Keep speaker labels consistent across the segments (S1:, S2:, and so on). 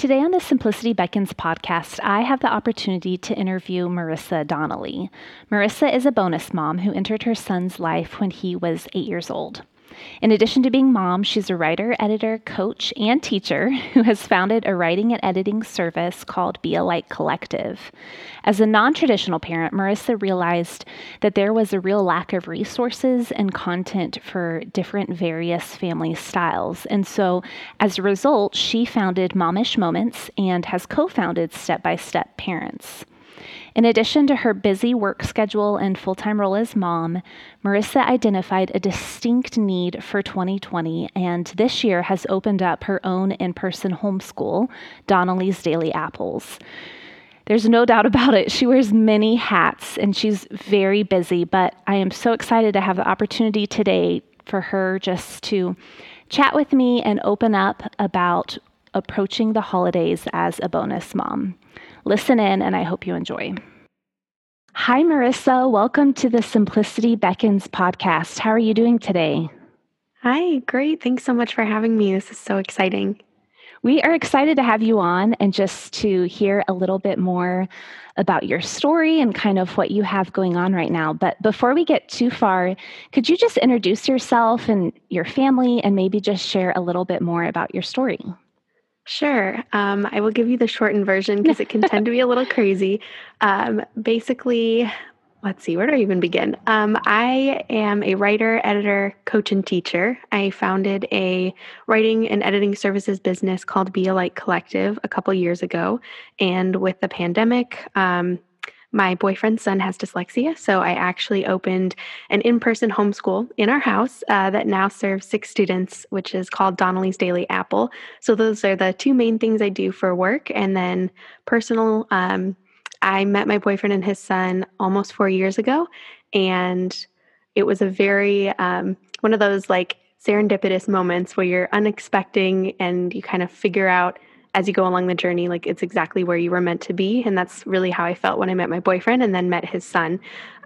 S1: Today on the Simplicity Beckons podcast, I have the opportunity to interview Marissa Donnelly. Marissa is a bonus mom who entered her son's life when he was eight years old. In addition to being mom, she's a writer, editor, coach, and teacher who has founded a writing and editing service called Be a Light Collective. As a non traditional parent, Marissa realized that there was a real lack of resources and content for different various family styles. And so, as a result, she founded Momish Moments and has co founded Step by Step Parents. In addition to her busy work schedule and full time role as mom, Marissa identified a distinct need for 2020 and this year has opened up her own in person homeschool, Donnelly's Daily Apples. There's no doubt about it. She wears many hats and she's very busy, but I am so excited to have the opportunity today for her just to chat with me and open up about approaching the holidays as a bonus mom. Listen in, and I hope you enjoy. Hi, Marissa. Welcome to the Simplicity Beckons podcast. How are you doing today?
S2: Hi, great. Thanks so much for having me. This is so exciting.
S1: We are excited to have you on and just to hear a little bit more about your story and kind of what you have going on right now. But before we get too far, could you just introduce yourself and your family and maybe just share a little bit more about your story?
S2: Sure. Um, I will give you the shortened version because it can tend to be a little crazy. Um, basically, let's see, where do I even begin? Um, I am a writer, editor, coach, and teacher. I founded a writing and editing services business called Be a Light Collective a couple years ago. And with the pandemic, um, my boyfriend's son has dyslexia, so I actually opened an in person homeschool in our house uh, that now serves six students, which is called Donnelly's Daily Apple. So, those are the two main things I do for work. And then personal, um, I met my boyfriend and his son almost four years ago, and it was a very, um, one of those like serendipitous moments where you're unexpecting and you kind of figure out as you go along the journey, like it's exactly where you were meant to be. And that's really how I felt when I met my boyfriend and then met his son.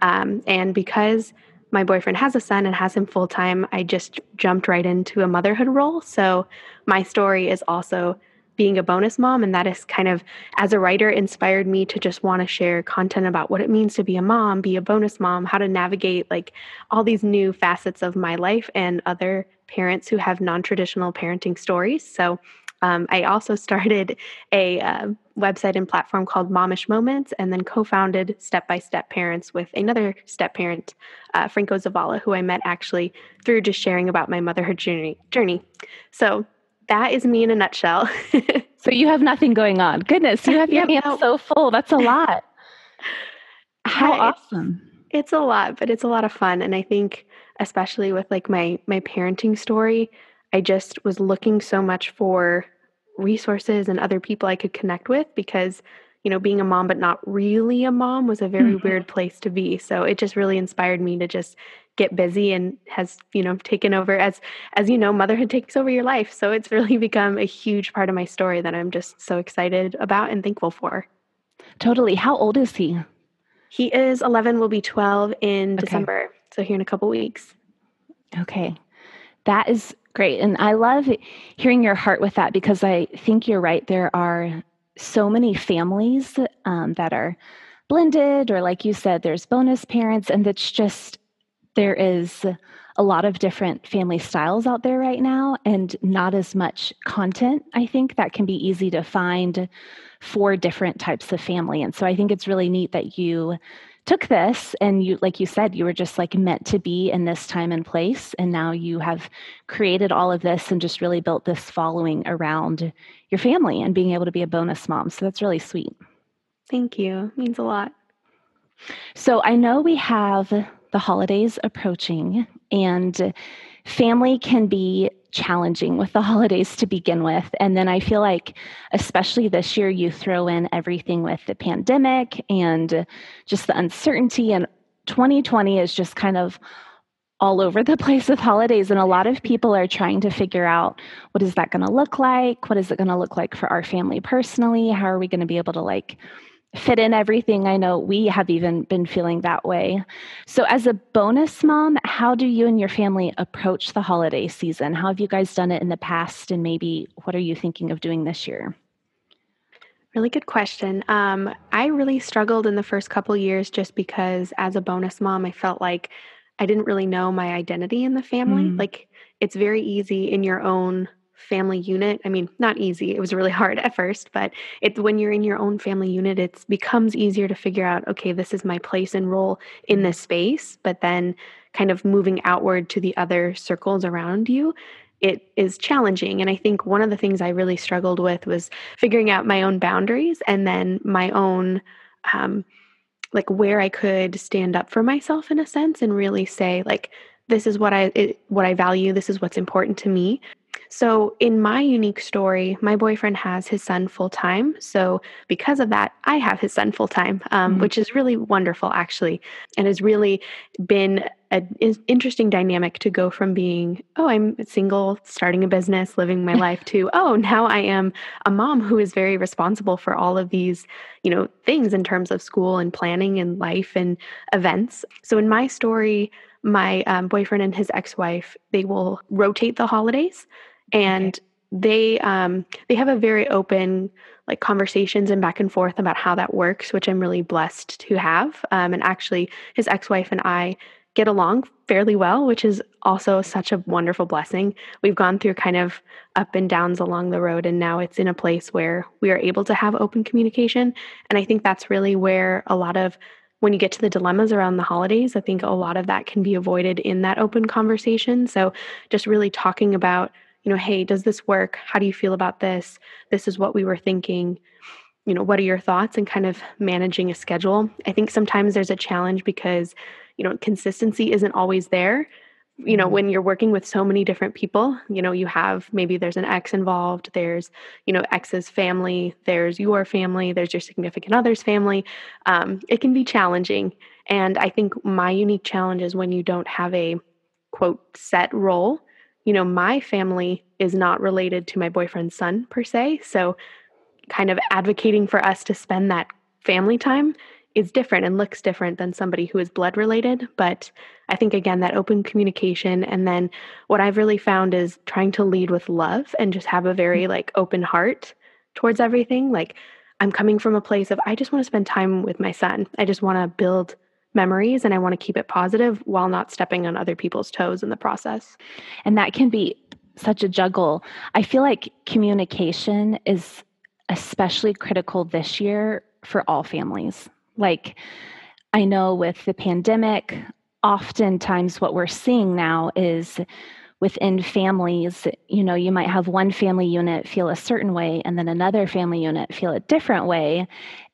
S2: Um, and because my boyfriend has a son and has him full time, I just jumped right into a motherhood role. So my story is also being a bonus mom. And that is kind of, as a writer, inspired me to just want to share content about what it means to be a mom, be a bonus mom, how to navigate like all these new facets of my life and other parents who have non traditional parenting stories. So um, I also started a uh, website and platform called Momish Moments and then co founded Step by Step Parents with another step parent, uh, Franco Zavala, who I met actually through just sharing about my motherhood journey. journey. So that is me in a nutshell.
S1: so you have nothing going on. Goodness, you have your hands no. so full. That's a lot. How yeah, awesome.
S2: It's, it's a lot, but it's a lot of fun. And I think especially with like my my parenting story, I just was looking so much for resources and other people I could connect with because you know being a mom but not really a mom was a very mm-hmm. weird place to be. So it just really inspired me to just get busy and has you know taken over as as you know motherhood takes over your life. So it's really become a huge part of my story that i'm just so excited about and thankful for.
S1: Totally. How old is he?
S2: He is 11 will be 12 in okay. december. So here in a couple weeks.
S1: Okay. That is Great. And I love hearing your heart with that because I think you're right. There are so many families um, that are blended, or like you said, there's bonus parents, and it's just there is a lot of different family styles out there right now, and not as much content, I think, that can be easy to find for different types of family. And so I think it's really neat that you took this and you like you said you were just like meant to be in this time and place and now you have created all of this and just really built this following around your family and being able to be a bonus mom. So that's really sweet.
S2: Thank you. It means a lot.
S1: So i know we have the holidays approaching and family can be challenging with the holidays to begin with. And then I feel like, especially this year, you throw in everything with the pandemic and just the uncertainty. And 2020 is just kind of all over the place with holidays. And a lot of people are trying to figure out what is that going to look like? What is it going to look like for our family personally? How are we going to be able to like fit in everything. I know we have even been feeling that way. So, as a bonus mom, how do you and your family approach the holiday season? How have you guys done it in the past? And maybe what are you thinking of doing this year?
S2: Really good question. Um, I really struggled in the first couple years just because as a bonus mom, I felt like I didn't really know my identity in the family. Mm. Like it's very easy in your own family unit. I mean, not easy. It was really hard at first, but it's when you're in your own family unit, it becomes easier to figure out, okay, this is my place and role in this space. But then kind of moving outward to the other circles around you it is challenging. And I think one of the things I really struggled with was figuring out my own boundaries and then my own, um, like where I could stand up for myself in a sense and really say, like, this is what I it, what I value. This is what's important to me. So, in my unique story, my boyfriend has his son full time. So, because of that, I have his son full time, um, mm-hmm. which is really wonderful, actually, and has really been an interesting dynamic to go from being, oh, I'm single, starting a business, living my life, to, oh, now I am a mom who is very responsible for all of these, you know, things in terms of school and planning and life and events. So, in my story, my um, boyfriend and his ex-wife they will rotate the holidays and they um, they have a very open like conversations and back and forth about how that works, which I'm really blessed to have. Um, and actually, his ex-wife and I get along fairly well, which is also such a wonderful blessing. We've gone through kind of up and downs along the road, and now it's in a place where we are able to have open communication. And I think that's really where a lot of when you get to the dilemmas around the holidays, I think a lot of that can be avoided in that open conversation. So just really talking about you know, hey, does this work? How do you feel about this? This is what we were thinking. You know, what are your thoughts and kind of managing a schedule? I think sometimes there's a challenge because, you know, consistency isn't always there. You know, mm-hmm. when you're working with so many different people, you know, you have maybe there's an ex involved, there's, you know, ex's family, there's your family, there's your significant other's family. Um, it can be challenging. And I think my unique challenge is when you don't have a quote set role you know, my family is not related to my boyfriend's son per se. So, kind of advocating for us to spend that family time is different and looks different than somebody who is blood related. But I think, again, that open communication. And then what I've really found is trying to lead with love and just have a very mm-hmm. like open heart towards everything. Like, I'm coming from a place of, I just want to spend time with my son. I just want to build memories and I want to keep it positive while not stepping on other people's toes in the process.
S1: And that can be such a juggle. I feel like communication is especially critical this year for all families. Like, I know with the pandemic, oftentimes what we're seeing now is within families, you know, you might have one family unit feel a certain way and then another family unit feel a different way.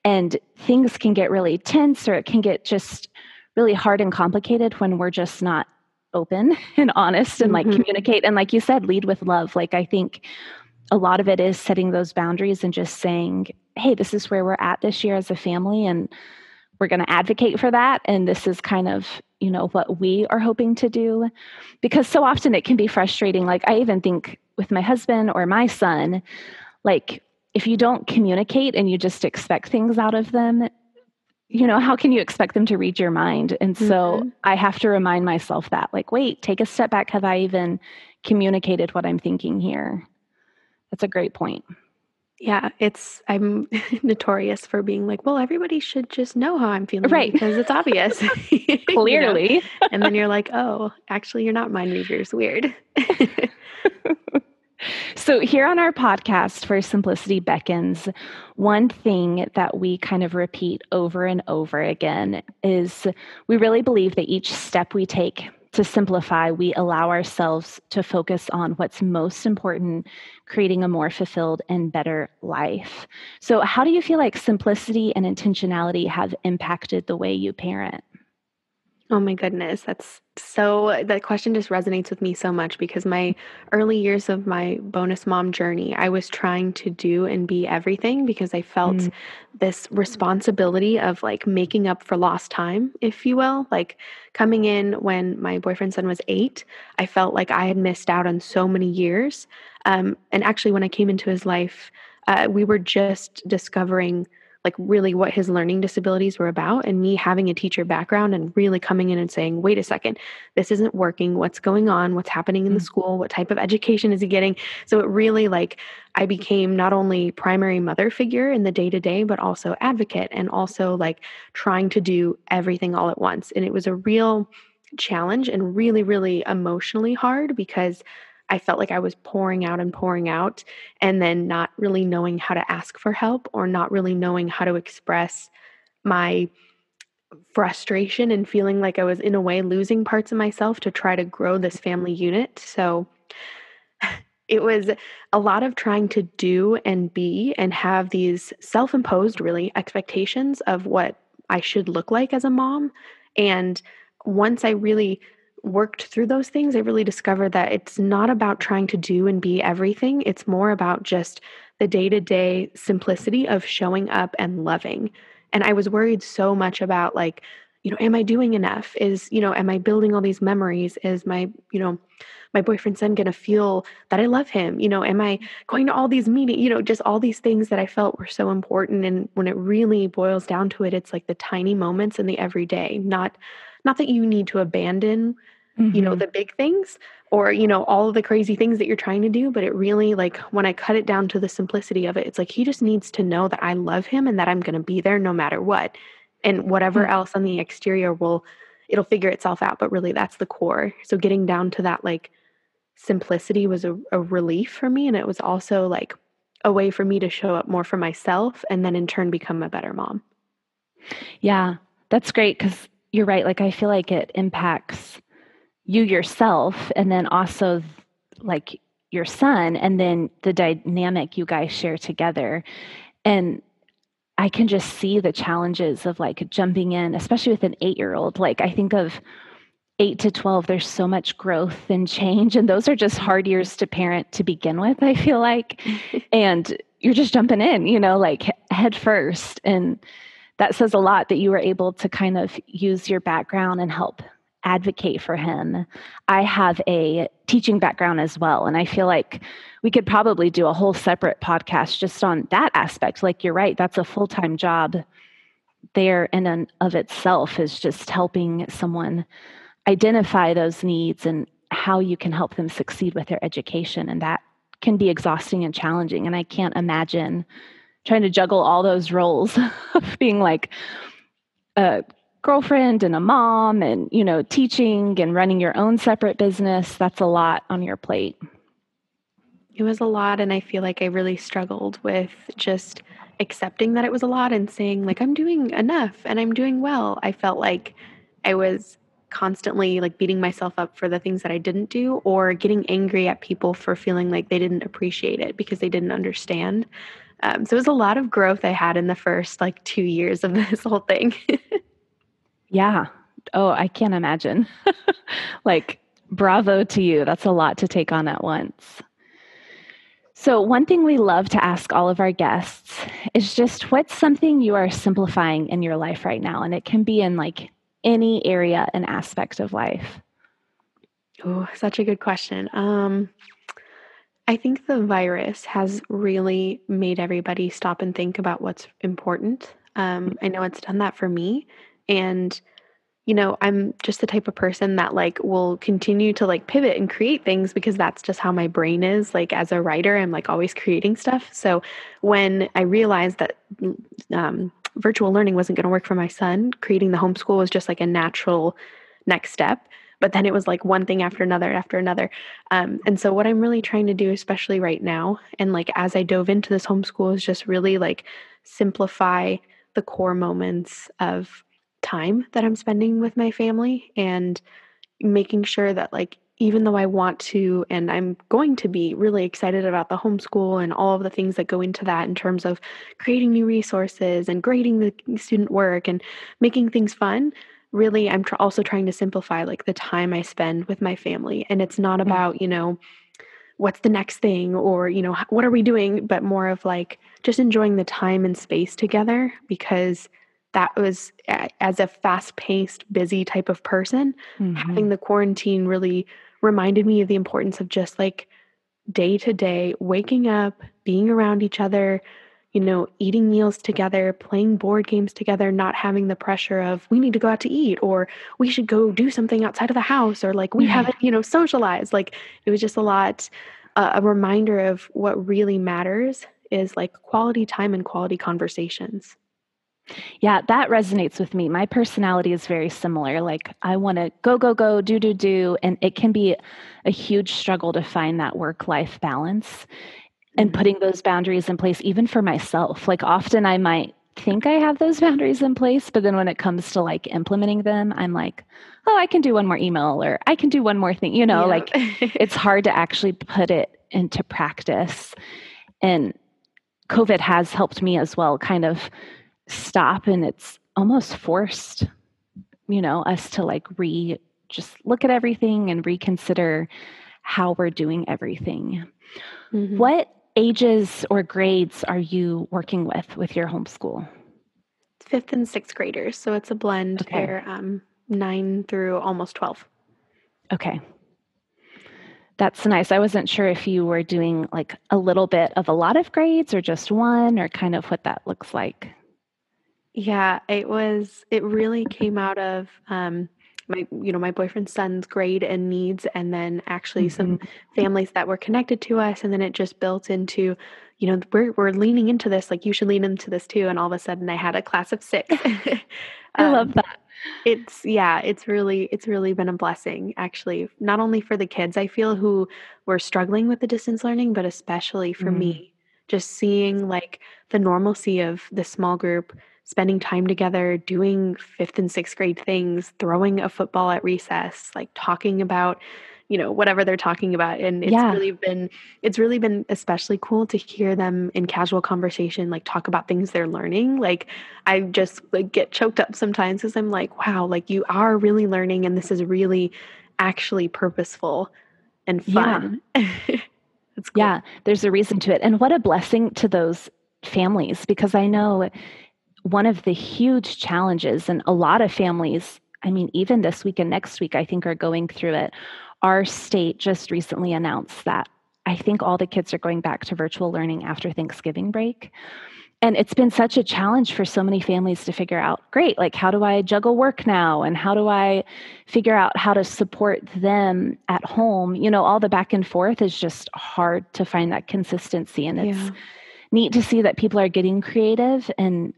S1: And things can get really tense or it can get just really hard and complicated when we're just not open and honest and like mm-hmm. communicate. And like you said, lead with love. Like, I think a lot of it is setting those boundaries and just saying, hey, this is where we're at this year as a family. And we're going to advocate for that. And this is kind of you know what we are hoping to do because so often it can be frustrating like i even think with my husband or my son like if you don't communicate and you just expect things out of them you know how can you expect them to read your mind and so mm-hmm. i have to remind myself that like wait take a step back have i even communicated what i'm thinking here that's a great point
S2: yeah, it's I'm notorious for being like, well, everybody should just know how I'm feeling,
S1: right?
S2: Because it's obvious,
S1: clearly.
S2: you know? And then you're like, oh, actually, you're not mind readers. Weird.
S1: so here on our podcast for Simplicity Beckons, one thing that we kind of repeat over and over again is we really believe that each step we take to simplify, we allow ourselves to focus on what's most important, creating a more fulfilled and better life. So, how do you feel like simplicity and intentionality have impacted the way you parent?
S2: Oh my goodness, that's so that question just resonates with me so much because my early years of my bonus mom journey, I was trying to do and be everything because I felt mm. this responsibility of like making up for lost time, if you will. Like coming in when my boyfriend's son was eight, I felt like I had missed out on so many years. Um, and actually, when I came into his life, uh, we were just discovering like really what his learning disabilities were about and me having a teacher background and really coming in and saying wait a second this isn't working. What's going on? What's happening in the mm. school? What type of education is he getting? So it really like i became not only primary mother figure in the day to day but also advocate and also like trying to do everything all at once. And it was a real challenge and really really emotionally hard because I felt like I was pouring out and pouring out and then not really knowing how to ask for help or not really knowing how to express my frustration and feeling like I was in a way losing parts of myself to try to grow this family unit. So it was a lot of trying to do and be and have these self imposed, really, expectations of what I should look like as a mom. And once I really worked through those things, I really discovered that it's not about trying to do and be everything. It's more about just the day to day simplicity of showing up and loving. And I was worried so much about, like, you know, am I doing enough? Is, you know, am I building all these memories? Is my, you know, my boyfriend's son going to feel that I love him? You know, am I going to all these meetings? You know, just all these things that I felt were so important. And when it really boils down to it, it's like the tiny moments in the everyday, not not that you need to abandon mm-hmm. you know mm-hmm. the big things or you know all of the crazy things that you're trying to do but it really like when i cut it down to the simplicity of it it's like he just needs to know that i love him and that i'm going to be there no matter what and whatever mm-hmm. else on the exterior will it'll figure itself out but really that's the core so getting down to that like simplicity was a, a relief for me and it was also like a way for me to show up more for myself and then in turn become a better mom
S1: yeah that's great because you're right. Like, I feel like it impacts you yourself and then also like your son and then the dynamic you guys share together. And I can just see the challenges of like jumping in, especially with an eight year old. Like, I think of eight to 12, there's so much growth and change. And those are just hard years to parent to begin with, I feel like. and you're just jumping in, you know, like head first. And that says a lot that you were able to kind of use your background and help advocate for him. I have a teaching background as well. And I feel like we could probably do a whole separate podcast just on that aspect. Like you're right, that's a full time job there in and of itself is just helping someone identify those needs and how you can help them succeed with their education. And that can be exhausting and challenging. And I can't imagine trying to juggle all those roles of being like a girlfriend and a mom and you know teaching and running your own separate business that's a lot on your plate.
S2: It was a lot and i feel like i really struggled with just accepting that it was a lot and saying like i'm doing enough and i'm doing well. I felt like i was constantly like beating myself up for the things that i didn't do or getting angry at people for feeling like they didn't appreciate it because they didn't understand um, so it was a lot of growth I had in the first like two years of this whole thing.
S1: yeah. Oh, I can't imagine. like, bravo to you. That's a lot to take on at once. So, one thing we love to ask all of our guests is just what's something you are simplifying in your life right now? And it can be in like any area and aspect of life.
S2: Oh, such a good question. Um, I think the virus has really made everybody stop and think about what's important. Um, I know it's done that for me. And, you know, I'm just the type of person that like will continue to like pivot and create things because that's just how my brain is. Like as a writer, I'm like always creating stuff. So when I realized that um, virtual learning wasn't going to work for my son, creating the homeschool was just like a natural next step but then it was like one thing after another after another. Um, and so what i'm really trying to do especially right now and like as i dove into this homeschool is just really like simplify the core moments of time that i'm spending with my family and making sure that like even though I want to and I'm going to be really excited about the homeschool and all of the things that go into that in terms of creating new resources and grading the student work and making things fun, really i'm tr- also trying to simplify like the time i spend with my family and it's not mm-hmm. about you know what's the next thing or you know what are we doing but more of like just enjoying the time and space together because that was as a fast-paced busy type of person mm-hmm. having the quarantine really reminded me of the importance of just like day to day waking up being around each other you know, eating meals together, playing board games together, not having the pressure of we need to go out to eat or we should go do something outside of the house or like we haven't, you know, socialized. Like it was just a lot, uh, a reminder of what really matters is like quality time and quality conversations.
S1: Yeah, that resonates with me. My personality is very similar. Like, I want to go, go, go, do, do, do. And it can be a huge struggle to find that work life balance and mm-hmm. putting those boundaries in place, even for myself. Like, often I might think I have those boundaries in place, but then when it comes to like implementing them, I'm like, oh, I can do one more email or I can do one more thing. You know, yeah. like it's hard to actually put it into practice. And COVID has helped me as well, kind of stop and it's almost forced you know us to like re just look at everything and reconsider how we're doing everything mm-hmm. what ages or grades are you working with with your homeschool
S2: fifth and sixth graders so it's a blend okay. they're um, nine through almost 12
S1: okay that's nice. I wasn't sure if you were doing like a little bit of a lot of grades or just one or kind of what that looks like.
S2: Yeah, it was it really came out of um my you know my boyfriend's son's grade and needs and then actually mm-hmm. some families that were connected to us and then it just built into you know we're we're leaning into this like you should lean into this too and all of a sudden I had a class of 6.
S1: I um, love that.
S2: It's yeah, it's really it's really been a blessing actually not only for the kids I feel who were struggling with the distance learning but especially for mm. me just seeing like the normalcy of the small group spending time together, doing fifth and sixth grade things, throwing a football at recess, like talking about, you know, whatever they're talking about. And it's yeah. really been, it's really been especially cool to hear them in casual conversation, like talk about things they're learning. Like I just like get choked up sometimes because I'm like, wow, like you are really learning and this is really actually purposeful and fun.
S1: Yeah. cool. yeah, there's a reason to it. And what a blessing to those families because I know one of the huge challenges, and a lot of families, I mean, even this week and next week, I think are going through it. Our state just recently announced that I think all the kids are going back to virtual learning after Thanksgiving break. And it's been such a challenge for so many families to figure out great, like, how do I juggle work now? And how do I figure out how to support them at home? You know, all the back and forth is just hard to find that consistency. And it's yeah. neat to see that people are getting creative and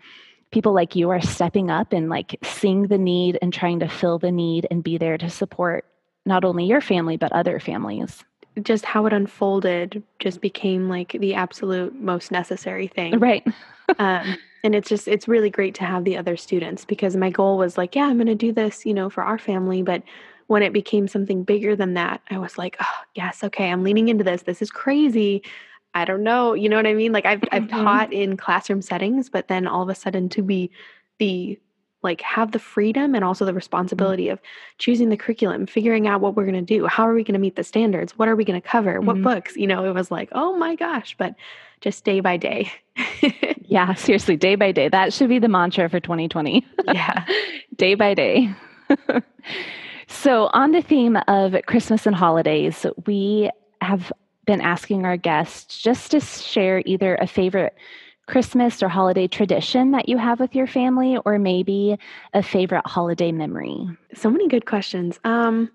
S1: people like you are stepping up and like seeing the need and trying to fill the need and be there to support not only your family but other families.
S2: Just how it unfolded just became like the absolute most necessary thing.
S1: Right.
S2: Um, and it's just it's really great to have the other students because my goal was like yeah i'm going to do this you know for our family. But when it became something bigger than that i was like oh yes okay i'm leaning into this. This is crazy I don't know, you know what I mean? Like I've I've mm-hmm. taught in classroom settings, but then all of a sudden to be the like have the freedom and also the mm-hmm. responsibility mm-hmm. of choosing the curriculum, figuring out what we're going to do, how are we going to meet the standards, what are we going to cover, mm-hmm. what books, you know, it was like, "Oh my gosh," but just day by day.
S1: yeah, seriously, day by day. That should be the mantra for 2020.
S2: yeah.
S1: day by day. so, on the theme of Christmas and holidays, we have been asking our guests just to share either a favorite Christmas or holiday tradition that you have with your family, or maybe a favorite holiday memory?
S2: So many good questions. Um,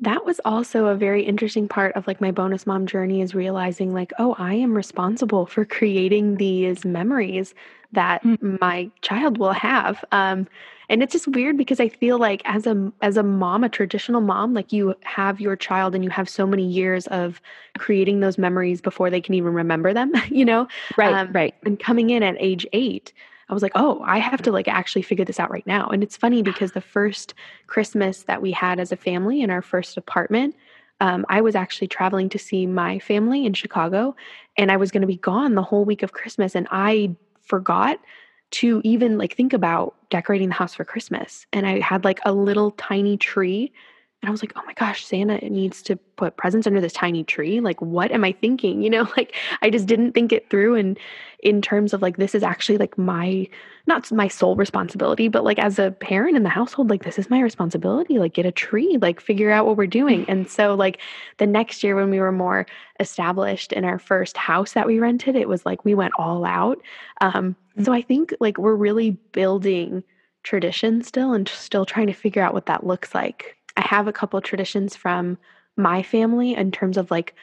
S2: that was also a very interesting part of like my bonus mom journey is realizing like oh i am responsible for creating these memories that mm-hmm. my child will have. Um, and it's just weird because i feel like as a as a mom a traditional mom like you have your child and you have so many years of creating those memories before they can even remember them you know?
S1: Right um, right.
S2: and coming in at age eight I was like, oh, I have to like actually figure this out right now. And it's funny because the first Christmas that we had as a family in our first apartment, um, I was actually traveling to see my family in Chicago, and I was going to be gone the whole week of Christmas, and I forgot to even like think about decorating the house for Christmas. And I had like a little tiny tree and I was like, oh my gosh, Santa needs to put presents under this tiny tree. Like, what am I thinking? You know, like I just didn't think it through. And in terms of like, this is actually like my, not my sole responsibility, but like as a parent in the household, like, this is my responsibility. Like, get a tree, like, figure out what we're doing. And so, like, the next year when we were more established in our first house that we rented, it was like we went all out. Um, so I think like we're really building tradition still and still trying to figure out what that looks like I have a couple traditions from my family in terms of like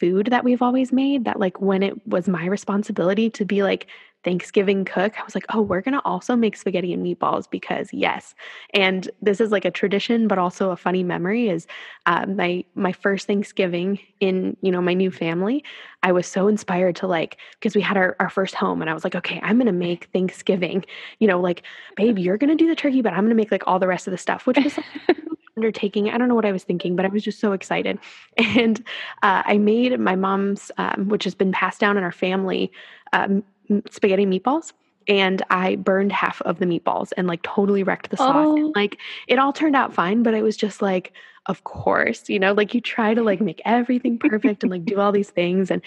S2: food that we've always made that like when it was my responsibility to be like Thanksgiving cook, I was like, oh, we're going to also make spaghetti and meatballs because yes. And this is like a tradition, but also a funny memory is um, my, my first Thanksgiving in, you know, my new family, I was so inspired to like, because we had our, our first home and I was like, okay, I'm going to make Thanksgiving, you know, like, babe, you're going to do the turkey, but I'm going to make like all the rest of the stuff, which was like, undertaking. I don't know what I was thinking, but I was just so excited. And uh, I made my mom's, um, which has been passed down in our family, um, spaghetti meatballs. And I burned half of the meatballs and like totally wrecked the sauce. Oh. And, like it all turned out fine, but it was just like, of course, you know, like you try to like make everything perfect and like do all these things. And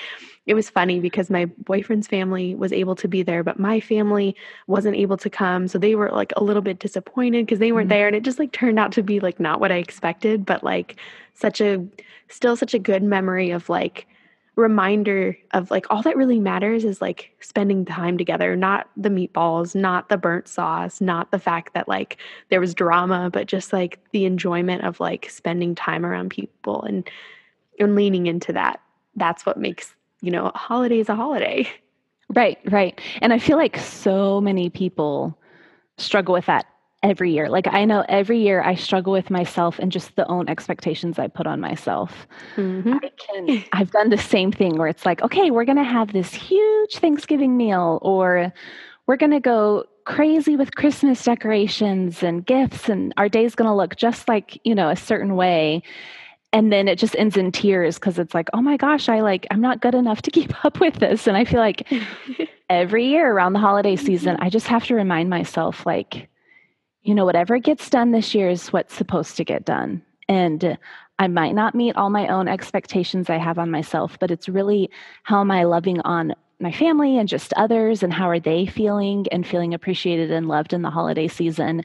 S2: it was funny because my boyfriend's family was able to be there, but my family wasn't able to come. So they were like a little bit disappointed because they weren't mm-hmm. there. And it just like turned out to be like not what I expected, but like such a still such a good memory of like reminder of like all that really matters is like spending time together, not the meatballs, not the burnt sauce, not the fact that like there was drama, but just like the enjoyment of like spending time around people and and leaning into that. That's what makes, you know, a holiday a holiday.
S1: Right, right. And I feel like so many people struggle with that every year. Like I know every year I struggle with myself and just the own expectations I put on myself. Mm-hmm. I can I've done the same thing where it's like, okay, we're going to have this huge Thanksgiving meal or we're going to go crazy with Christmas decorations and gifts and our day's going to look just like, you know, a certain way. And then it just ends in tears because it's like, oh my gosh, I like, I'm not good enough to keep up with this. And I feel like every year around the holiday season, mm-hmm. I just have to remind myself, like, you know, whatever gets done this year is what's supposed to get done. And I might not meet all my own expectations I have on myself, but it's really how am I loving on my family and just others and how are they feeling and feeling appreciated and loved in the holiday season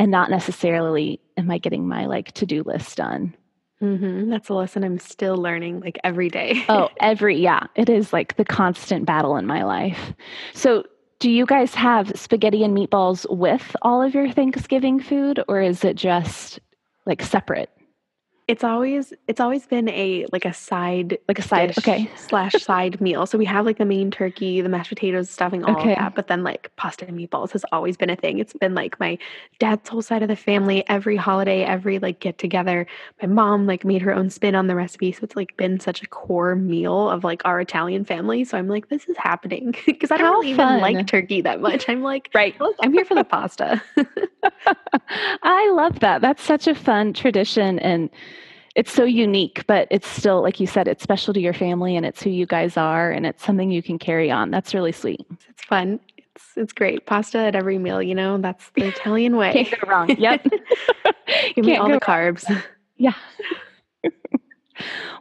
S1: and not necessarily am I getting my like to-do list done.
S2: Mm-hmm. That's a lesson I'm still learning like every day.
S1: oh, every, yeah. It is like the constant battle in my life. So, do you guys have spaghetti and meatballs with all of your Thanksgiving food, or is it just like separate?
S2: It's always it's always been a like a side
S1: like a side okay
S2: slash side meal. So we have like the main turkey, the mashed potatoes, stuffing, all okay. of that. But then like pasta and meatballs has always been a thing. It's been like my dad's whole side of the family. Every holiday, every like get together, my mom like made her own spin on the recipe. So it's like been such a core meal of like our Italian family. So I'm like, this is happening because I don't How really fun. even like turkey that much. I'm like, right, I'm here for the pasta.
S1: I love that. That's such a fun tradition and it's so unique, but it's still, like you said, it's special to your family and it's who you guys are and it's something you can carry on. That's really sweet.
S2: It's fun. It's it's great. Pasta at every meal, you know, that's the Italian way.
S1: Can't go wrong. Yep.
S2: Give me all the carbs. Wrong.
S1: Yeah.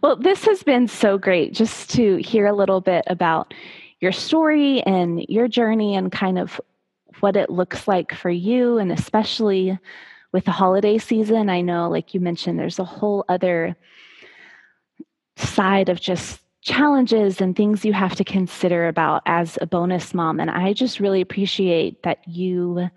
S1: well, this has been so great just to hear a little bit about your story and your journey and kind of what it looks like for you and especially with the holiday season, I know, like you mentioned, there's a whole other side of just challenges and things you have to consider about as a bonus mom. And I just really appreciate that you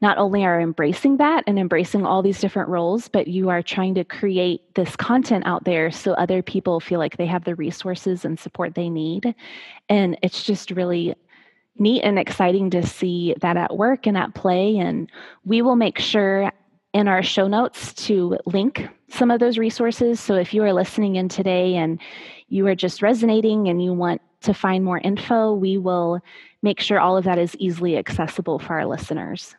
S1: not only are embracing that and embracing all these different roles, but you are trying to create this content out there so other people feel like they have the resources and support they need. And it's just really neat and exciting to see that at work and at play. And we will make sure in our show notes to link some of those resources. So if you are listening in today and you are just resonating and you want to find more info, we will make sure all of that is easily accessible for our listeners.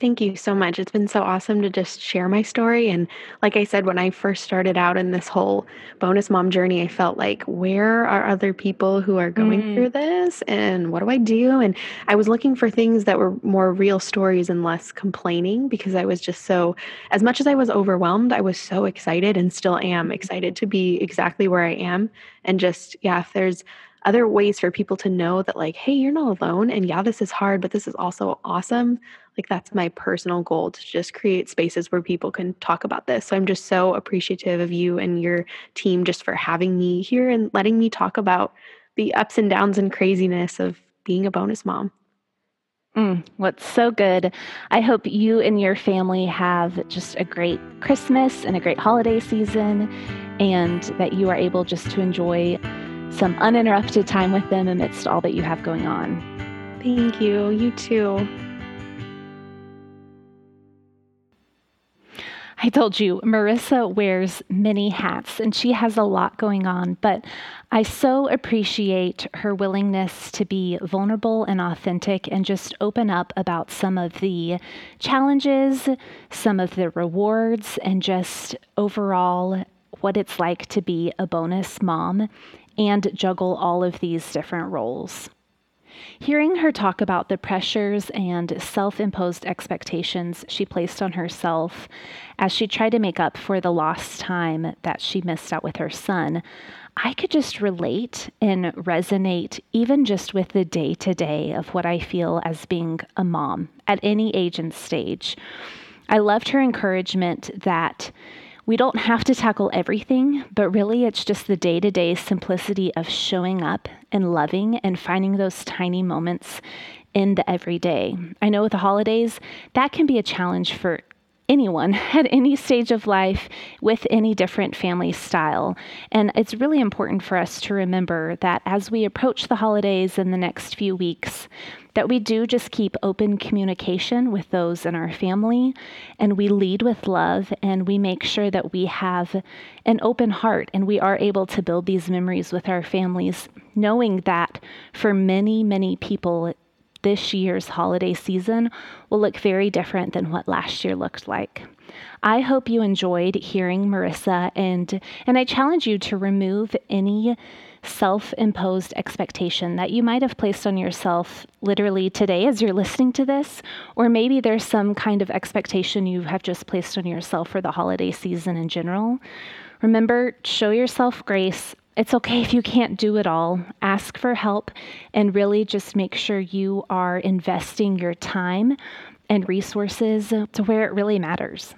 S2: Thank you so much. It's been so awesome to just share my story. And like I said, when I first started out in this whole bonus mom journey, I felt like, where are other people who are going mm. through this? And what do I do? And I was looking for things that were more real stories and less complaining because I was just so, as much as I was overwhelmed, I was so excited and still am excited to be exactly where I am. And just, yeah, if there's other ways for people to know that, like, hey, you're not alone. And yeah, this is hard, but this is also awesome. Like, that's my personal goal to just create spaces where people can talk about this. So I'm just so appreciative of you and your team just for having me here and letting me talk about the ups and downs and craziness of being a bonus mom.
S1: Mm, what's so good. I hope you and your family have just a great Christmas and a great holiday season, and that you are able just to enjoy some uninterrupted time with them amidst all that you have going on.
S2: Thank you. You too.
S1: I told you, Marissa wears many hats and she has a lot going on, but I so appreciate her willingness to be vulnerable and authentic and just open up about some of the challenges, some of the rewards, and just overall what it's like to be a bonus mom and juggle all of these different roles. Hearing her talk about the pressures and self imposed expectations she placed on herself as she tried to make up for the lost time that she missed out with her son, I could just relate and resonate even just with the day to day of what I feel as being a mom at any age and stage. I loved her encouragement that we don't have to tackle everything, but really it's just the day to day simplicity of showing up and loving and finding those tiny moments in the everyday. I know with the holidays, that can be a challenge for anyone at any stage of life with any different family style. And it's really important for us to remember that as we approach the holidays in the next few weeks, that we do just keep open communication with those in our family and we lead with love and we make sure that we have an open heart and we are able to build these memories with our families, knowing that for many, many people, this year's holiday season will look very different than what last year looked like. I hope you enjoyed hearing Marissa and and I challenge you to remove any self-imposed expectation that you might have placed on yourself literally today as you're listening to this or maybe there's some kind of expectation you have just placed on yourself for the holiday season in general. Remember, show yourself grace, it's okay if you can't do it all. Ask for help and really just make sure you are investing your time and resources to where it really matters.